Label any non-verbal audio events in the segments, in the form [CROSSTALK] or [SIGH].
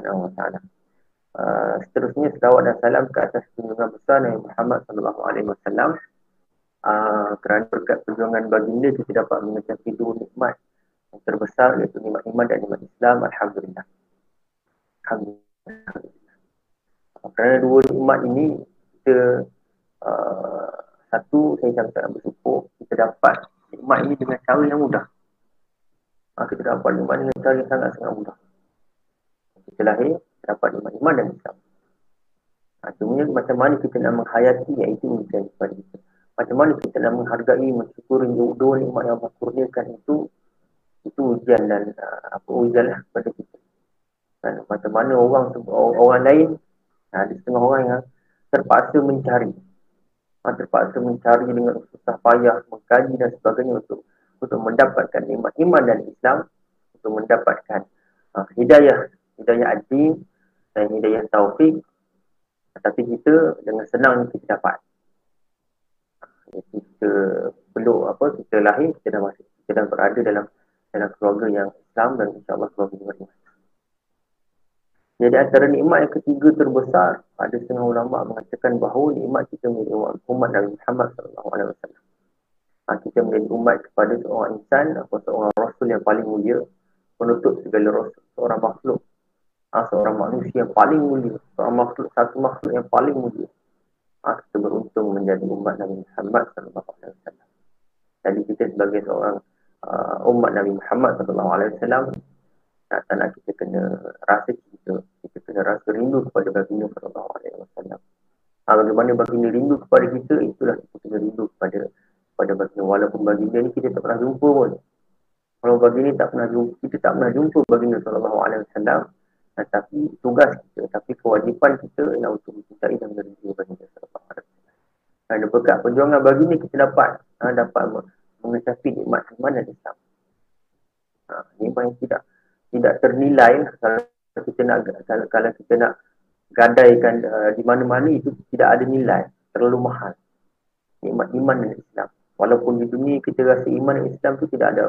Subhanahu wa taala. Uh, seterusnya selawat dan salam ke atas junjungan besar Nabi Muhammad sallallahu alaihi wasallam. Uh, kerana berkat perjuangan baginda kita dapat mencapai dua nikmat yang terbesar iaitu nikmat iman dan nikmat Islam. Alhamdulillah. Alhamdulillah. Uh, kerana dua nikmat ini kita uh, satu saya sangat bersyukur kita dapat nikmat ini dengan cara yang mudah. Uh, kita dapat nikmat dengan cara yang sangat-sangat mudah. Kita lahir, dapat nikmat iman dan Islam. Ha, cuma macam mana kita nak menghayati iaitu ujian kepada kita. Macam mana kita nak menghargai, mensyukuri dua nikmat yang Allah kurniakan itu itu ujian dan uh, apa ujian lah kepada kita. Dan macam mana orang orang lain ha, ada setengah orang yang terpaksa mencari ha, terpaksa mencari dengan susah payah mengkaji dan sebagainya untuk untuk mendapatkan nikmat iman dan Islam untuk mendapatkan uh, hidayah hidayah adil dan hidayah taufik. Tapi kita dengan senang kita dapat. Kita perlu apa kita lahir kita dah masuk kita dah berada dalam dalam keluarga yang Islam dan insyaAllah keluarga yang beriman jadi antara nikmat yang ketiga terbesar ada setengah ulama mengatakan bahawa nikmat kita menjadi umat Nabi Muhammad SAW ha, kita menjadi umat kepada seorang insan atau seorang rasul yang paling mulia menutup segala rasul seorang makhluk seorang manusia yang paling mulia, seorang makhluk, satu makhluk yang paling mulia. Ha, kita beruntung menjadi umat Nabi Muhammad sallallahu alaihi wasallam. Jadi kita sebagai seorang uh, umat Nabi Muhammad sallallahu alaihi wasallam tak nak kita kena rasa kita, kita kena rasa rindu kepada baginda sallallahu alaihi wasallam. Ha, bagaimana baginda rindu kepada kita, itulah kita kena rindu kepada kepada baginda. Walaupun baginda ni kita tak pernah jumpa pun. Kalau baginda tak pernah jumpa, kita tak pernah jumpa baginda sallallahu alaihi wasallam, tetapi tugas kita, tapi kewajipan kita ialah untuk mencintai dan menerima bagi kita selepas Dan berkat perjuangan bagi ni kita dapat ha, dapat mengecapi nikmat iman dan Islam. Ha, nikmat yang tidak tidak ternilai kalau kita nak kalau, kalau kita nak gadaikan uh, di mana-mana itu tidak ada nilai, terlalu mahal. Nikmat iman dan Islam. Walaupun di dunia kita rasa iman dan Islam itu tidak ada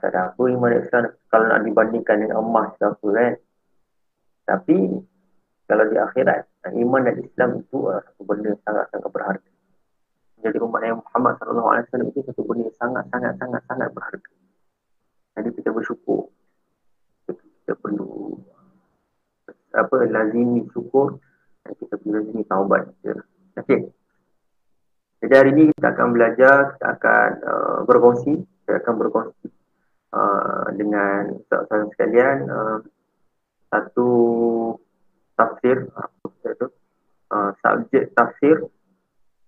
tak ada apa iman Islam kalau nak dibandingkan dengan emas ke apa kan. Tapi kalau di akhirat iman dan Islam itu adalah satu benda yang sangat-sangat berharga. Jadi umat Nabi Muhammad wasallam itu satu benda yang sangat-sangat sangat-sangat berharga. Jadi kita bersyukur. Kita perlu apa lazimi syukur dan kita perlu lazimi taubat. Okey. Jadi hari ini kita akan belajar, kita akan uh, berkongsi, kita akan berkongsi Uh, dengan saudara sekalian uh, satu tafsir apa itu uh, subjek tafsir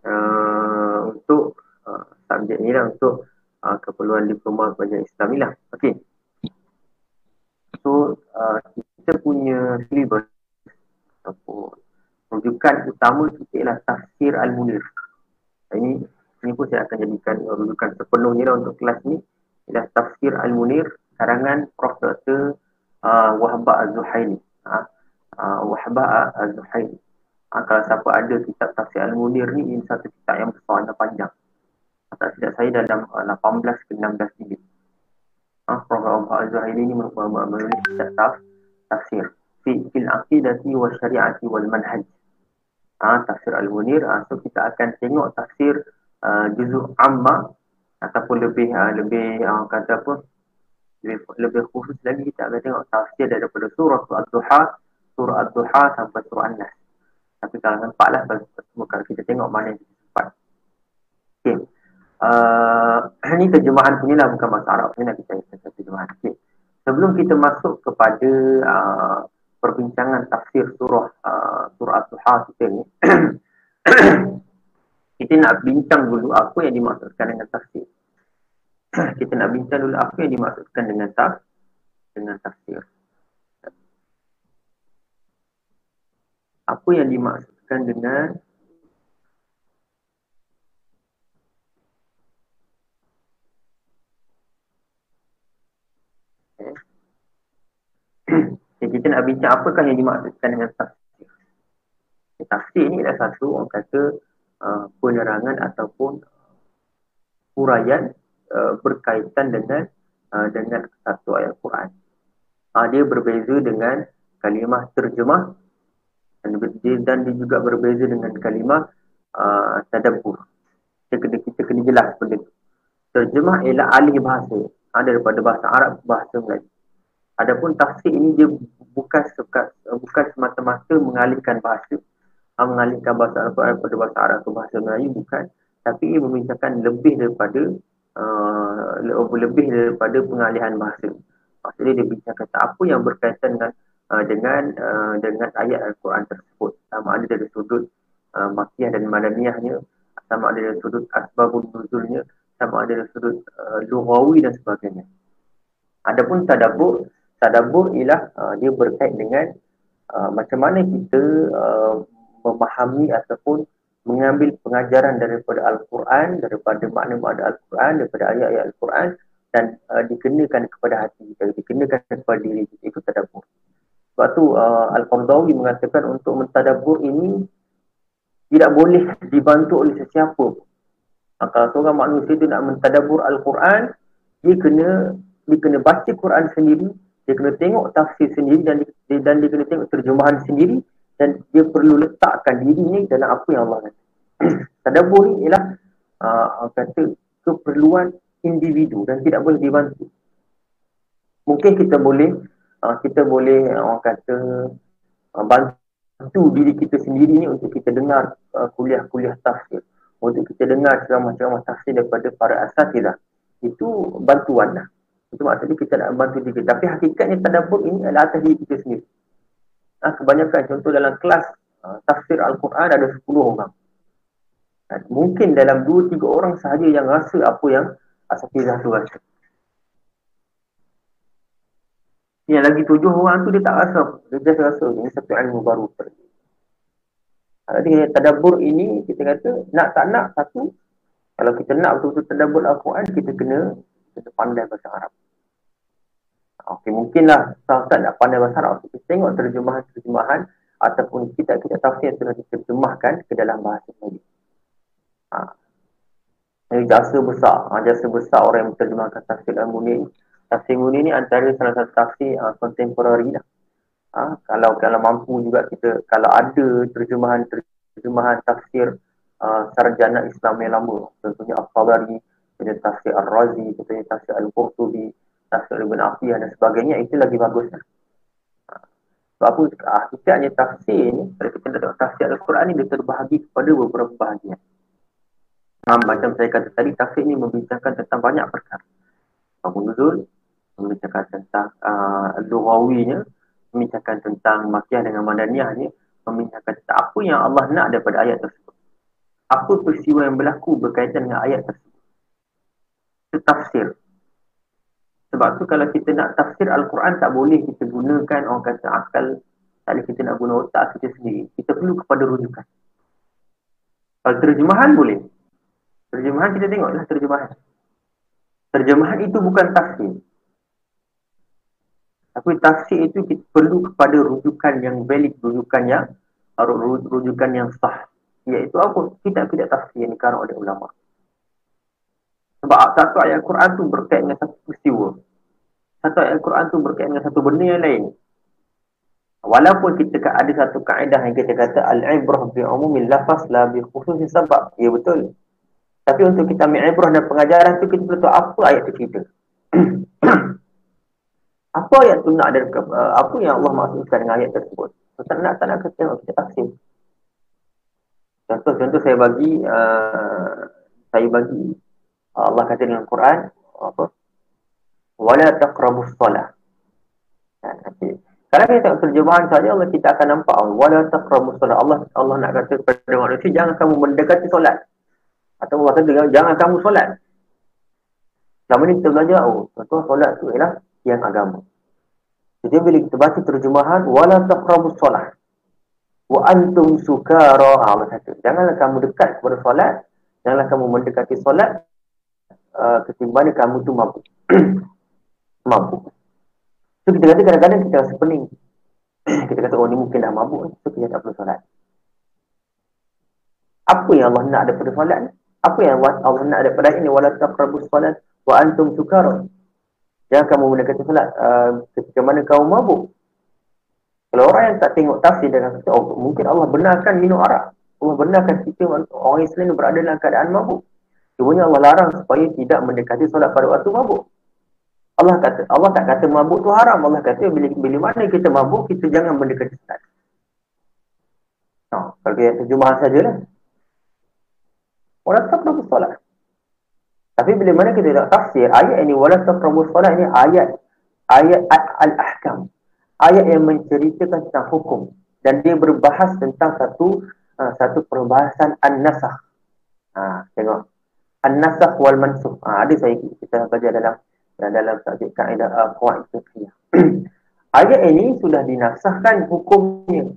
uh, untuk uh, subjek ni lah untuk uh, keperluan diploma pelajaran Islam ni lah. Okay. So, uh, kita punya syllabus ataupun rujukan utama kita ialah tafsir Al-Munir. Ini, ini pun saya akan jadikan rujukan sepenuhnya lah untuk kelas ni ialah tafsir Al-Munir karangan Prof. Dr. Uh, Wahba Az-Zuhaili. Uh, uh, Wahba Az-Zuhaili. Uh, kalau siapa ada kitab tafsir Al-Munir ni, ini satu kitab yang besar dan panjang. Tak silap saya dalam uh, 18 ke 16 jilid. Uh, Prof. Wahba Az-Zuhaili ni menulis kitab taf, tafsir. Fi fil aqidati wa syari'ati wal manhaj. Uh, tafsir Al-Munir. Uh, so kita akan tengok tafsir uh, juzuk amma ataupun lebih uh, lebih uh, kata apa lebih, lebih khusus lagi kita akan tengok tafsir daripada surah Al-Duha surah Al-Duha sampai surah An-Nas tapi kalau nampak lah kalau kita tengok mana yang cepat okay. uh, ini terjemahan punya lah bukan bahasa Arab ini nak kita terjemahan okay. sebelum kita masuk kepada uh, perbincangan tafsir surah uh, surah Al-Duha kita ni [CLEARS THROAT] kita nak bincang dulu apa yang dimaksudkan dengan tafsir. [CLEARS THROAT] kita nak bincang dulu apa yang dimaksudkan dengan taf dengan tafsir. Apa yang dimaksudkan dengan [CLEARS THROAT] Okay, kita nak bincang apakah yang dimaksudkan dengan tafsir. Tafsir ni adalah satu orang kata Uh, penerangan ataupun huraian uh, berkaitan dengan uh, dengan satu ayat Quran. Uh, dia berbeza dengan kalimah terjemah dan dan dia juga berbeza dengan kalimah uh, tadabbur. Kita kena, kita kena jelas benda itu. Terjemah ialah alih bahasa. Ada daripada bahasa Arab ke bahasa Melayu. Adapun tafsir ini dia bukan bukan semata-mata mengalihkan bahasa, uh, mengalihkan bahasa Al-Quran daripada bahasa Arab ke bahasa Melayu bukan, tapi ia membincangkan lebih daripada uh, lebih daripada pengalihan bahasa. Maksudnya dia bincangkan apa yang berkaitan dengan uh, dengan uh, dengan ayat Al-Quran tersebut. Sama ada dari sudut uh, makiyah dan madaniyahnya, sama ada dari sudut asbabun nuzulnya, sama ada dari sudut uh, lughawi dan sebagainya. Adapun tadabbur, tadabbur ialah uh, dia berkait dengan uh, macam mana kita uh, memahami ataupun mengambil pengajaran daripada Al-Quran, daripada makna-makna Al-Quran, daripada ayat-ayat Al-Quran dan uh, dikenakan kepada hati kita, dikenakan kepada diri kita, itu tadabbur. Sebab tu uh, Al-Qardawi mengatakan untuk mentadabbur ini tidak boleh dibantu oleh sesiapa. Kalau seorang manusia itu nak mentadabbur Al-Quran, dia kena dia kena baca Quran sendiri, dia kena tengok tafsir sendiri dan dia, dan dia kena tengok terjemahan sendiri dan dia perlu letakkan diri ni dalam apa yang Allah kata. [CLEARS THROAT] Tadabbur ni ialah uh, kata keperluan individu dan tidak boleh dibantu. Mungkin kita boleh uh, kita boleh orang kata uh, bantu diri kita sendiri ni untuk kita dengar uh, kuliah-kuliah tafsir. Untuk kita dengar ceramah-ceramah tafsir daripada para asatidah. Itu bantuan lah. Itu maksudnya kita nak bantu diri. Tapi hakikatnya tadabbur ini adalah atas diri kita sendiri. Ha, kebanyakan contoh dalam kelas uh, tafsir Al-Quran ada 10 orang. Ha, mungkin dalam 2-3 orang sahaja yang rasa apa yang Asafizah tu rasa. Yang lagi tujuh orang tu dia tak rasa. Dia just rasa ini satu ilmu baru. Jadi ha, tadabur ini kita kata nak tak nak satu. Kalau kita nak betul-betul tadabur Al-Quran kita kena kita pandai bahasa Arab. Okey, mungkinlah sahabat nak pandai bahasa Arab kita tengok terjemahan-terjemahan ataupun kita kita tafsir yang telah diterjemahkan ke dalam bahasa Melayu. Ha. Ini jasa besar, ha, jasa besar orang yang menterjemahkan tafsir Al-Munir. Tafsir Munir ni antara salah satu tafsir uh, contemporary lah. Ha, kalau kalau mampu juga kita, kalau ada terjemahan terjemahan tafsir uh, sarjana Islam yang lama, contohnya Al-Fadari, contohnya tafsir Al-Razi, contohnya tafsir Al-Qurtubi, tafsir Ibn Afiyah dan sebagainya itu lagi bagus lah. Sebab apa hakikatnya tafsir ni kalau kita tengok tafsir Al-Quran ni dia terbahagi kepada beberapa bahagian. Ha, macam saya kata tadi tafsir ni membincangkan tentang banyak perkara. Abu Nuzul membincangkan tentang uh, Lughawinya, membincangkan tentang Makiyah dengan Madaniyahnya, membincangkan tentang apa yang Allah nak daripada ayat tersebut. Apa peristiwa yang berlaku berkaitan dengan ayat tersebut. Itu tafsir. Sebab tu kalau kita nak tafsir Al-Quran tak boleh kita gunakan orang kata akal tak kita nak guna otak kita sendiri. Kita perlu kepada rujukan. Kalau terjemahan boleh. Terjemahan kita tengoklah terjemahan. Terjemahan itu bukan tafsir. Tapi tafsir itu kita perlu kepada rujukan yang valid, rujukan yang rujukan yang sah. Iaitu apa? Kita tidak tafsir yang dikarang oleh ulama. Sebab satu ayat Quran tu berkait dengan satu peristiwa satu ayat Al-Quran tu berkaitan dengan satu benda yang lain. Walaupun kita ada satu kaedah yang kita kata al-ibrah bi umumil lafaz la bi khususi sebab. Ya betul. Tapi untuk kita ambil ibrah dan pengajaran tu kita perlu tahu apa ayat tu kita. [CLEARS THROAT] apa ayat tu nak ada uh, apa yang Allah maksudkan dengan ayat tersebut. So, tak nak tak nak kita tengok kita tafsir. Contoh contoh saya bagi uh, saya bagi Allah kata dalam Quran apa wala taqrabus salah. Ha. Kalau kita tengok terjemahan saja Allah kita akan nampak wala taqrabus salah. Allah Allah nak kata kepada manusia jangan kamu mendekati solat. Atau Allah kata jangan kamu solat. Selama ni kita belajar oh tuan solat tu ialah yang agama. Jadi bila kita baca terjemahan wala taqrabus salah. Wa antum sukara. Ha, Allah kata janganlah kamu dekat kepada solat. Janganlah kamu mendekati solat uh, ketimbang kamu tu mabuk. [CLEARS THROAT] mampu. So kita kata kadang-kadang kita rasa pening. [CLEARS THROAT] kita kata oh ni mungkin dah mabuk so kita tak perlu solat. Apa yang Allah nak daripada solat ni? Apa yang Allah nak daripada ini wala taqrabus solat wa antum sukara. Jangan kamu mendekati solat uh, ketika mana kamu mabuk. Kalau orang yang tak tengok tafsir dan kata, oh mungkin Allah benarkan minum arak. Allah benarkan kita orang Islam berada dalam keadaan mabuk. Cuma Allah larang supaya tidak mendekati solat pada waktu mabuk. Allah kata Allah tak kata mabuk tu haram. Allah kata bila, bila mana kita mabuk, kita jangan mendekati solat. No, kalau kita terjemahan sajalah. Wala taqrabu solat. Tapi bila mana kita tak tafsir, ayat ini wala taqrabu solat ini ayat ayat al-ahkam ayat yang menceritakan tentang hukum dan dia berbahas tentang satu uh, satu perbahasan an-nasakh. Ha, tengok. An-nasakh wal mansukh. Ha, ada saya kita baca dalam dalam subjek kaedah uh, qawaid fiqhiyah. ayat ini sudah dinasahkan hukumnya.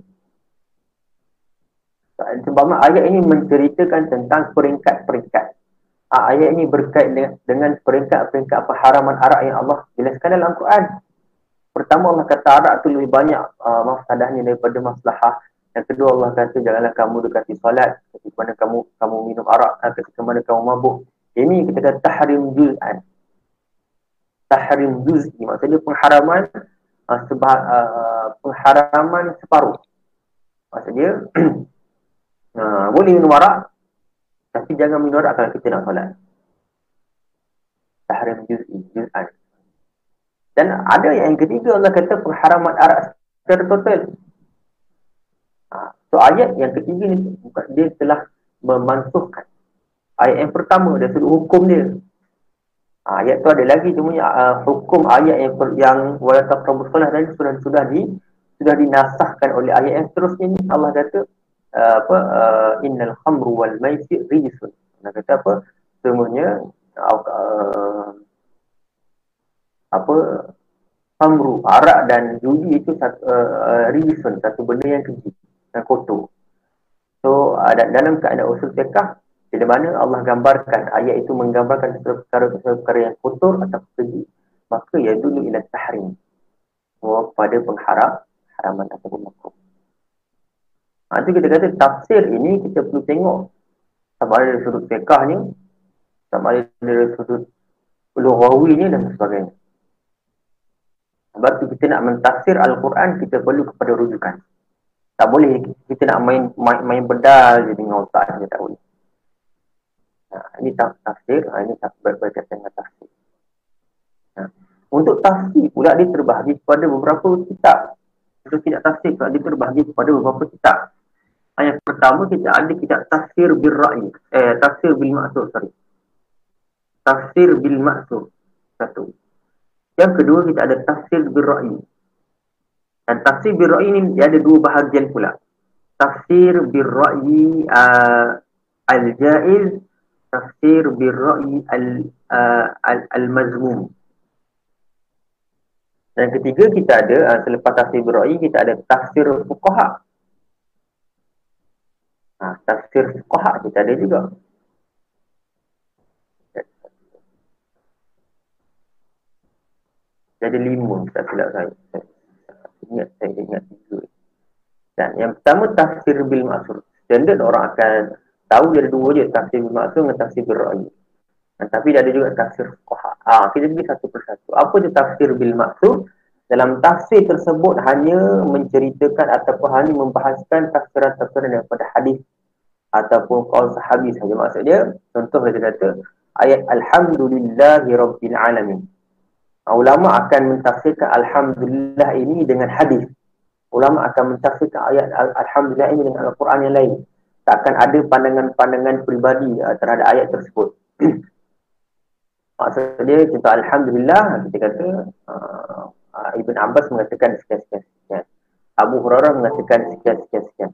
Sebab ayat ini menceritakan tentang peringkat-peringkat. Ha, ayat ini berkait dengan peringkat-peringkat perharaman arak yang Allah jelaskan dalam Al-Quran. Pertama Allah kata arak tu lebih banyak uh, mafsadahnya daripada maslahah. Yang kedua Allah kata janganlah kamu dekati salat ketika mana kamu kamu minum arak uh, ketika mana kamu mabuk. Ini kita kata tahrim juz'an. Tahrim juz'i maksudnya pengharaman uh, sebab uh, pengharaman separuh. Maksudnya uh, [CLEARS THROAT] boleh minum arak tapi jangan minum arak kalau kita nak salat. Tahrim juz'i, juz'an. Dan ada yang ketiga Allah kata pengharaman arak secara total. Ha, so ayat yang ketiga ni dia telah memansuhkan. Ayat yang pertama dia sudut hukum dia. Ayat tu ada lagi cuma uh, hukum ayat yang yang wala taqrabus solah tadi sudah sudah di sudah dinasahkan oleh ayat yang seterusnya ni Allah kata uh, apa uh, innal khamru wal maisir rijsun. Allah kata apa? Semuanya uh, apa amru arak dan judi itu satu uh, reason satu benda yang keji dan kotor so uh, dalam keadaan usul fiqh bila mana Allah gambarkan ayat itu menggambarkan perkara-perkara yang kotor atau keji maka ya dulu ila tahrim oh, pada pengharap haraman ataupun makruh Nanti kita kata tafsir ini kita perlu tengok sama ada dari sudut fiqahnya sama ada dari sudut lughawinya dan sebagainya. Sebab tu kita nak mentafsir Al-Quran, kita perlu kepada rujukan. Tak boleh kita nak main main, main bedal je dengan otak je tak boleh. Ini tak tafsir, ini tak berkaitan dengan tafsir. Untuk tafsir pula dia terbahagi kepada beberapa kitab. Untuk tidak tafsir pula dia terbahagi kepada beberapa kitab. Yang pertama kita ada kitab tafsir bil ra'i. Eh, tafsir bil maksud, sorry. Tafsir bil maksud. Satu. Yang kedua kita ada tafsir birra'i. Dan tafsir birra'i ini dia ada dua bahagian pula. Tafsir birra'i uh, al-jaiz, tafsir birra'i uh, al-mazmum. Dan ketiga kita ada selepas tafsir birra'i kita ada tafsir fuqaha. Ha, tafsir fuqaha kita ada juga. Ada lima tak silap saya. Ingat saya ingat tiga. Dan yang pertama tafsir bil maksur. Standard orang akan tahu dia ada dua je tafsir bil maksur dengan tafsir bil ra'i. Dan tapi dia ada juga tafsir fuqaha. Ah, kita pergi satu persatu. Apa je tafsir bil maksur? Dalam tafsir tersebut hanya menceritakan ataupun hanya membahaskan tafsiran-tafsiran daripada hadis ataupun qaul sahabi sahaja maksudnya contoh dia kata ayat alhamdulillahi rabbil alamin Ah, ulama akan mentafsirkan Alhamdulillah ini dengan hadis. Ulama akan mentafsirkan ayat Alhamdulillah ini dengan Al-Quran yang lain. Tak akan ada pandangan-pandangan peribadi uh, terhadap ayat tersebut. [CLEARS THROAT] Maksudnya, contoh Alhamdulillah, kita kata uh, Ibn Abbas mengatakan sekian-sekian. Abu Hurairah mengatakan sekian-sekian.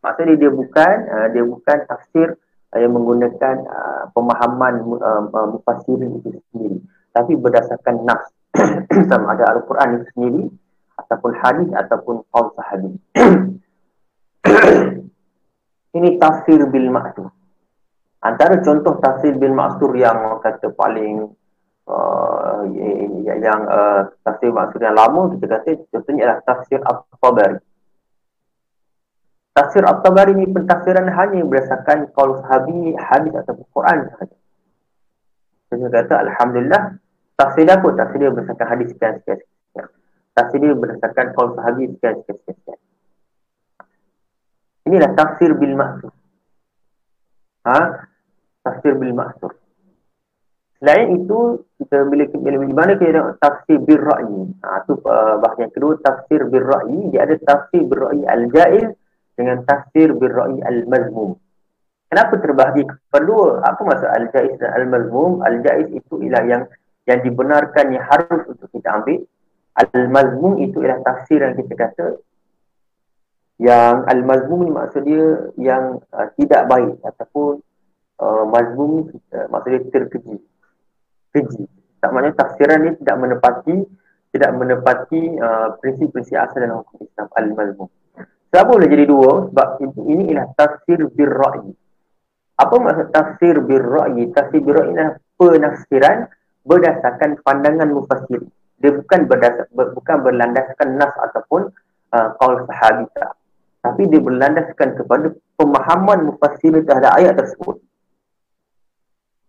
Maksudnya dia bukan uh, dia bukan tafsir uh, yang menggunakan uh, pemahaman uh, uh, itu sendiri tapi berdasarkan nas [CLEARS THROAT] sama ada Al-Quran itu sendiri ataupun hadis ataupun qaul sahabi. [CLEARS THROAT] Ini tafsir bil ma'sur. Antara contoh tafsir bil ma'sur yang kata paling uh, yang uh, tafsir maksud yang lama kita kata contohnya adalah tafsir At-Tabari. Tafsir At-Tabari ini pentafsiran hanya berdasarkan qaul sahabi, hadis ataupun Quran sahaja. Saya kata Alhamdulillah tafsir dia pun tafsir dia berdasarkan hadis sekian sekian sekian. tafsir dia berdasarkan kaul sahabi sekian sekian sekian. Inilah tafsir bil maksud. Ha? Tafsir bil maksud. Selain itu, kita bila, bila, bila mana kita tengok tafsir bil ra'yi. Ha, itu uh, bahasa yang kedua, tafsir bil ra'yi. Dia ada tafsir bil ra'yi al-jaiz dengan tafsir bil ra'yi al-mazmum. Kenapa terbahagi kepada dua? Apa maksud al-jaiz dan al-mazmum? Al-jaiz itu ialah yang yang dibenarkan yang harus untuk kita ambil. Al-mazmum itu ialah tafsir yang kita kata yang al-mazmum ni maksud dia yang uh, tidak baik ataupun uh, mazmum uh, maksud dia terkeji. Keji. Tak maknanya tafsiran ni tidak menepati tidak menepati uh, prinsip-prinsip asal dalam hukum Islam al-mazmum. Sebab boleh jadi dua? Sebab ini ialah tafsir bir-ra'yi. Apa maksud tafsir bir-ra'yi? Tafsir bir-ra'yi adalah penafsiran berdasarkan pandangan mufassir. Dia bukan berdasar, ber, bukan berlandaskan nas ataupun uh, qaul sahabi tak tapi dia berlandaskan kepada pemahaman mufassir terhadap ayat tersebut.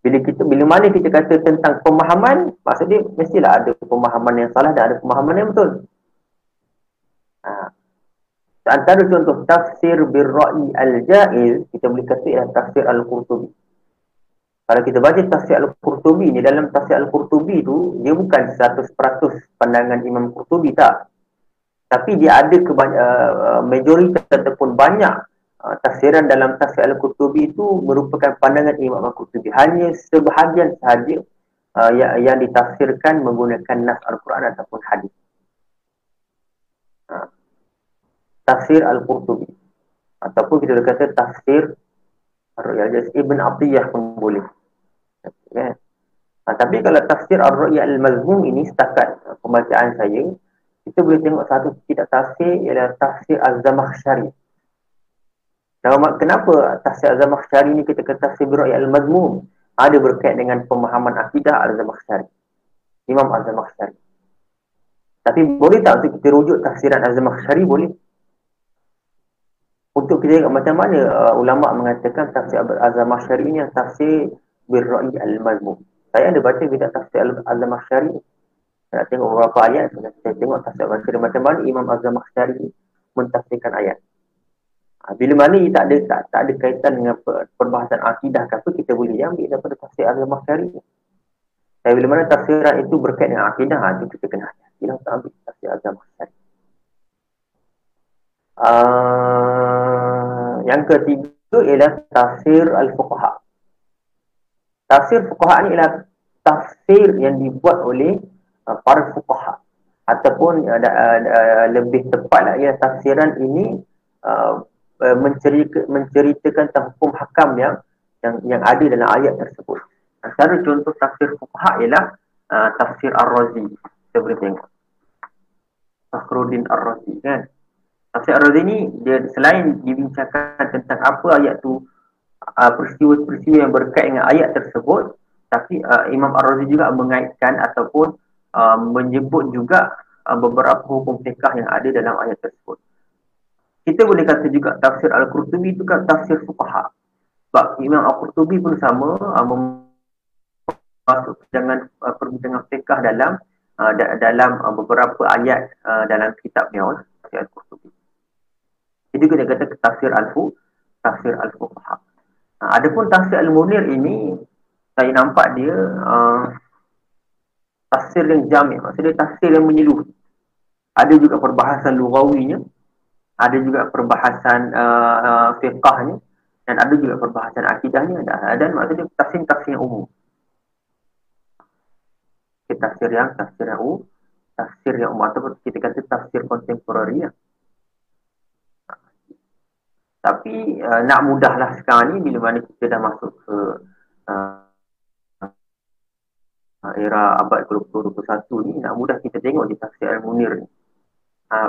Bila kita bila mana kita kata tentang pemahaman, maksud dia mestilah ada pemahaman yang salah dan ada pemahaman yang betul. Ha. Antara contoh tafsir birra'i al-jaiz, kita boleh kata ialah tafsir al-Qurtubi. Kalau kita baca tafsir al-Qurtubi ni dalam tafsir al-Qurtubi tu dia bukan 100% pandangan Imam Qurtubi tak. Tapi dia ada kebany- uh, majoriti ataupun banyak uh, tafsiran dalam tafsir Al-Qurtubi itu merupakan pandangan Imam Al-Qurtubi. Hanya sebahagian sahaja uh, yang, yang ditafsirkan menggunakan nas Al-Quran ataupun hadis. Uh, tafsir Al-Qurtubi. Ataupun kita kata tafsir Ar-Ru'yah Ibn Atiyah pun boleh. Okay. Uh, tapi kalau tafsir Ar-Ru'yah Al-Mazmum ini setakat pembacaan saya, kita boleh tengok satu kitab tafsir ialah tafsir Az-Zamakhsyari. Kenapa tafsir Az-Zamakhsyari ni kita kata tafsir Birai Al-Mazmum? Ada berkait dengan pemahaman akidah Az-Zamakhsyari. Imam Az-Zamakhsyari. Tapi boleh tak untuk kita rujuk tafsiran Az-Zamakhsyari? Boleh. Untuk kita tengok macam mana uh, ulama mengatakan tafsir Az-Zamakhsyari ni tafsir Birai Al-Mazmum. Saya ada baca kitab tafsir Az-Zamakhsyari nak tengok beberapa ayat saya tengok tafsir baca macam mana Imam Azam Makhtari mentafsirkan ayat. Ha, bila mana ia tak ada tak, tak ada kaitan dengan perbahasan akidah ke apa kita boleh ambil daripada tafsir Azam Makhtari. Dan bila mana tafsiran itu berkait dengan akidah itu ha, kita kena hati-hati lah untuk ambil tafsir Azam Makhtari. Uh, yang ketiga ialah tafsir Al-Fuqaha. Tafsir Fuqaha ni ialah tafsir yang dibuat oleh Uh, para fuqaha ataupun uh, uh, uh, lebih tepatlah ya tafsiran ini uh, uh, menceritakan, menceritakan tentang hukum hakam yang yang yang ada dalam ayat tersebut. Antara contoh tafsir fuqaha ialah uh, tafsir Ar-Razi. Kita boleh tengok. Fakhruddin Ar-Razi kan. Tafsir Ar-Razi ni dia selain dibincangkan tentang apa ayat tu uh, peristiwa-peristiwa yang berkait dengan ayat tersebut tapi uh, Imam Ar-Razi juga mengaitkan ataupun uh, menyebut juga uh, beberapa hukum fiqah yang ada dalam ayat tersebut. Kita boleh kata juga tafsir Al-Qurtubi itu kan tafsir fuqaha. Sebab Imam Al-Qurtubi pun sama uh, masuk dengan uh, perbincangan fiqah dalam uh, da- dalam uh, beberapa ayat uh, dalam kitab dia tafsir Al-Qurtubi. Jadi kita kata tafsir Al-Fu, tafsir Al-Fuqaha. Uh, adapun tafsir Al-Munir ini saya nampak dia uh, tafsir yang jami' maksudnya tafsir yang menyeluruh ada juga perbahasan lugawinya ada juga perbahasan uh, uh, fiqahnya dan ada juga perbahasan akidahnya. Dan, dan maksudnya tafsir-tafsir yang umum. Tafsir yang tafsir yang umum. Tafsir yang umum atau kita kata tafsir kontemporari ya. tapi uh, nak mudahlah sekarang ni bila mana kita dah masuk ke era abad ke-20-21 ni nak mudah kita tengok di tafsir Al-Munir ni. Ha,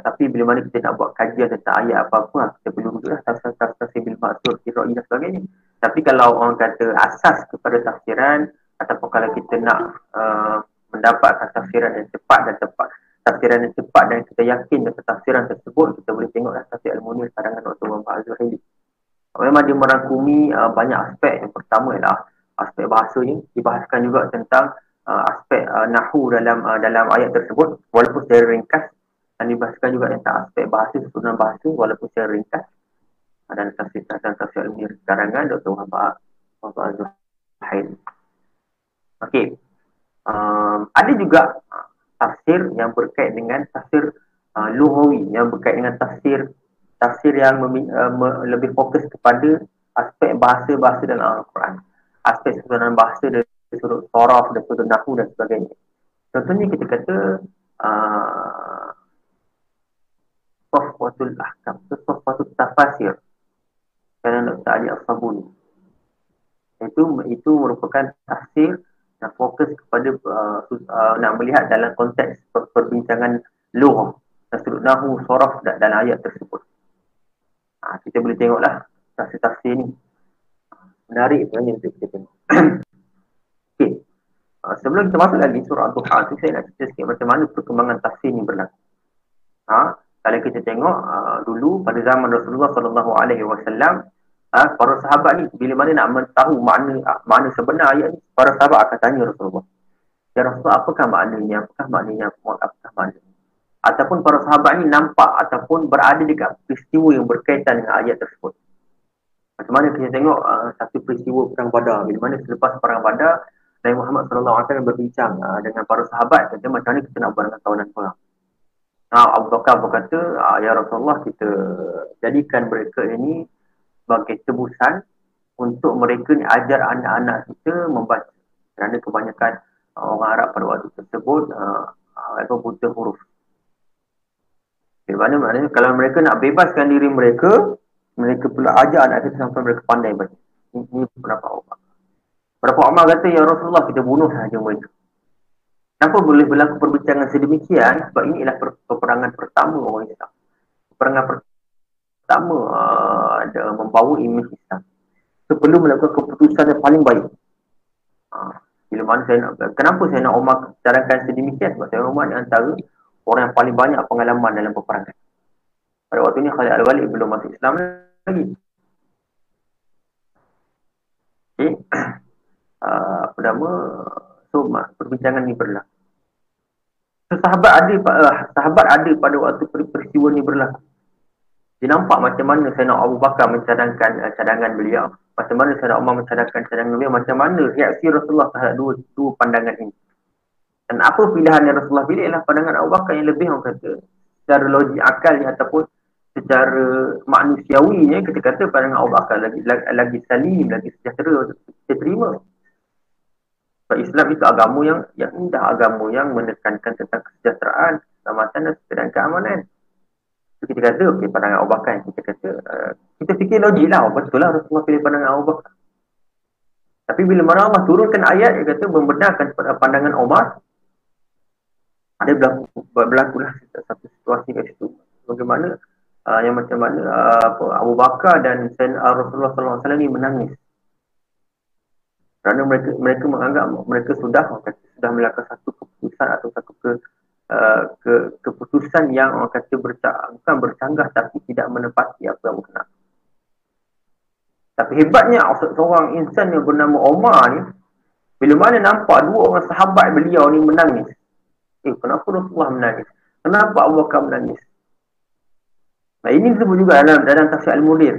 tapi bila mana kita nak buat kajian tentang ayat apa-apa, ha, kita perlu juga tafsir-tafsir bil maksud, kiroi dan sebagainya. Tapi kalau orang kata asas kepada tafsiran, ataupun kalau kita nak uh, mendapatkan tafsiran yang cepat dan tepat, tafsiran yang cepat dan kita yakin dengan tafsiran tersebut, kita boleh tengok tafsir Al-Munir karangan Dr. Muhammad Azhar Memang dia merangkumi uh, banyak aspek. Yang pertama ialah aspek bahasa ni dibahaskan juga tentang uh, aspek uh, nahu dalam uh, dalam ayat tersebut walaupun secara ringkas dan dibahaskan juga tentang aspek bahasa susunan bahasa walaupun secara ringkas uh, dan tafsir dan tafsir ilmiah karangan Dr. Wahab Azul Hain. Okey. Um, ada juga tafsir yang berkait dengan tafsir uh, luhawi yang berkait dengan tafsir tafsir yang uh, lebih fokus kepada aspek bahasa-bahasa dalam Al-Quran. Aspek susunan bahasa dari sudut soraf, dari sudut nahu dan sebagainya. Contohnya kita kata uh, Sofwatul Ahkam, Sofwatul Tafasir kerana Dr. Ali Al-Sabuni. Itu, itu merupakan tafsir yang fokus kepada uh, uh, nak melihat dalam konteks perbincangan luh dan sudut nahu, soraf dalam ayat tersebut. Ha, kita boleh tengoklah tafsir-tafsir ni. Menarik sebenarnya untuk kita tengok. [CLEARS THROAT] okay. Uh, sebelum kita masuk lagi surah Al-Duha tu saya nak cerita sikit macam mana perkembangan tafsir ni berlaku. Ha? Kalau kita tengok uh, dulu pada zaman Rasulullah sallallahu alaihi wasallam uh, para sahabat ni bila mana nak tahu makna makna sebenar ayat ni para sahabat akan tanya Rasulullah. Ya Rasulullah apakah maknanya? Apakah maknanya? Apakah maknanya? ataupun para sahabat ni nampak ataupun berada dekat peristiwa yang berkaitan dengan ayat tersebut. Macam mana kita tengok uh, satu peristiwa perang badar. Bila mana selepas perang badar, Nabi Muhammad SAW berbincang uh, dengan para sahabat kata macam mana kita nak buat dengan tahunan perang. Nah, Abu Bakar berkata, uh, Ya Rasulullah kita jadikan mereka ini sebagai tebusan untuk mereka ni ajar anak-anak kita membaca. Kerana kebanyakan uh, orang Arab pada waktu tersebut uh, uh, buta huruf. Di mana maknanya kalau mereka nak bebaskan diri mereka, mereka pula ajar anak kita sampai mereka pandai baca. Ini berapa Umar. Berapa Umar kata, Ya Rasulullah kita bunuh sahaja mereka. Kenapa boleh berlaku perbincangan sedemikian? Sebab ini adalah peperangan pertama orang Islam. Peperangan pertama uh, ada membawa imej Islam. Sebelum melakukan keputusan yang paling baik. Uh, bila mana saya nak, kenapa saya nak Umar carangkan sedemikian? Sebab saya Umar ni antara orang yang paling banyak pengalaman dalam peperangan. Pada waktu ini Khalid Al-Walid belum masuk Islam lagi. Okay. Uh, apa nama? So, perbincangan ni berlaku. So, sahabat ada uh, sahabat ada pada waktu peristiwa ni berlaku. Dia nampak macam mana nak Abu Bakar mencadangkan uh, cadangan beliau. Macam mana nak Umar mencadangkan cadangan beliau. Macam mana reaksi Rasulullah terhadap dua, dua pandangan ini. Dan apa pilihan yang Rasulullah pilih adalah pandangan Abu Bakar yang lebih orang kata secara logik akalnya ataupun secara manusiawinya kita kata pandangan Abu Bakar lagi, lagi, salim, lagi sejahtera kita terima. Sebab Islam itu agama yang yang indah, agama yang menekankan tentang kesejahteraan, keselamatan dan keamanan. So, kita kata, okay, pandangan Bakar yang kita kata, uh, kita fikir logik lah, betul lah Rasulullah pilih pandangan Bakar. Tapi bila mana Allah turunkan ayat, dia kata membenarkan pandangan Umar, ada berlaku berlaku lah satu situasi kat situ bagaimana uh, yang macam mana uh, apa, Abu Bakar dan Sayyid uh, Rasulullah SAW ni menangis kerana mereka mereka menganggap mereka sudah sudah melakukan satu keputusan atau satu ke, uh, ke keputusan yang orang kata bukan bercanggah tapi tidak menepati apa yang berkenaan tapi hebatnya seorang insan yang bernama Omar ni bila mana nampak dua orang sahabat beliau ni menangis Eh, kenapa Rasulullah menangis? Kenapa Abu Bakar menangis? Nah, ini disebut juga dalam dalam tafsir Al-Mudir.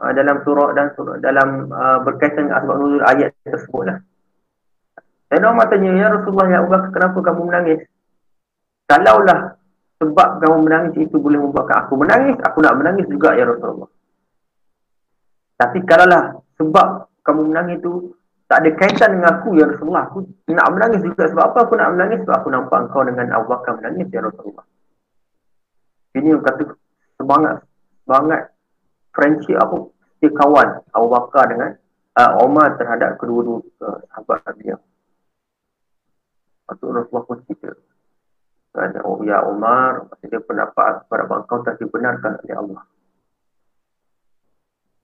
Uh, dalam surah dan surah dalam uh, berkaitan dengan asbab nuzul ayat tersebutlah. Dan orang tanya, ya Rasulullah ya Bakar, kenapa kamu menangis? Kalaulah sebab kamu menangis itu boleh membuatkan aku menangis, aku nak menangis juga ya Rasulullah. Tapi kalaulah sebab kamu menangis itu tak ada kaitan dengan aku ya Rasulullah. Aku nak menangis juga sebab apa aku nak menangis? Sebab aku nampak engkau dengan Abu Bakar menangis ya Rasulullah. Ini kata semangat semangat friendship aku dia kawan Abu Bakar dengan uh, Omar terhadap kedua-dua uh, sahabat dia. Waktu Rasulullah pun cerita. Dan, oh ya Omar, dia pendapat kepada engkau tak dibenarkan oleh Allah